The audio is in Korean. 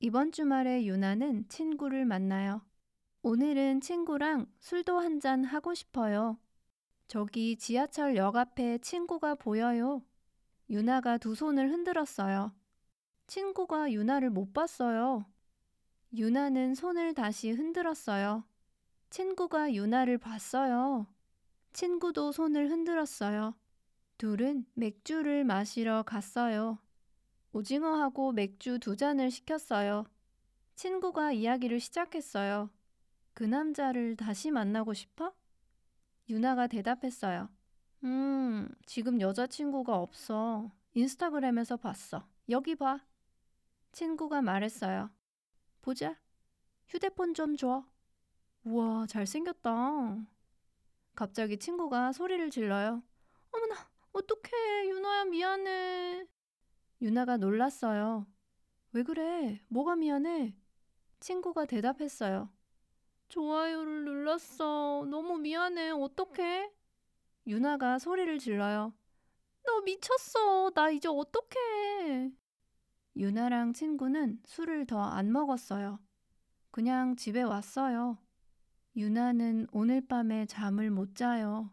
이번 주말에 유나는 친구를 만나요. 오늘은 친구랑 술도 한 잔 하고 싶어요. 저기 지하철 역 앞에 친구가 보여요. 유나가 두 손을 흔들었어요. 친구가 유나를 못 봤어요. 유나는 손을 다시 흔들었어요. 친구가 유나를 봤어요. 친구도 손을 흔들었어요. 둘은 맥주를 마시러 갔어요. 오징어하고 맥주 두 잔을 시켰어요. 친구가 이야기를 시작했어요. 그 남자를 다시 만나고 싶어? 유나가 대답했어요. 음, 지금 여자친구가 없어. 인스타그램에서 봤어. 여기 봐. 친구가 말했어요. 보자. 휴대폰 좀 줘. 우와, 잘생겼다. 갑자기 친구가 소리를 질러요. 어머나, 어떡해. 유나야, 미안해. 유나가 놀랐어요. 왜 그래? 뭐가 미안해? 친구가 대답했어요. 좋아요를 눌렀어. 너무 미안해. 어떡해? 유나가 소리를 질러요. 너 미쳤어. 나 이제 어떡해? 유나랑 친구는 술을 더 안 먹었어요. 그냥 집에 왔어요. 유나는 오늘 밤에 잠을 못 자요.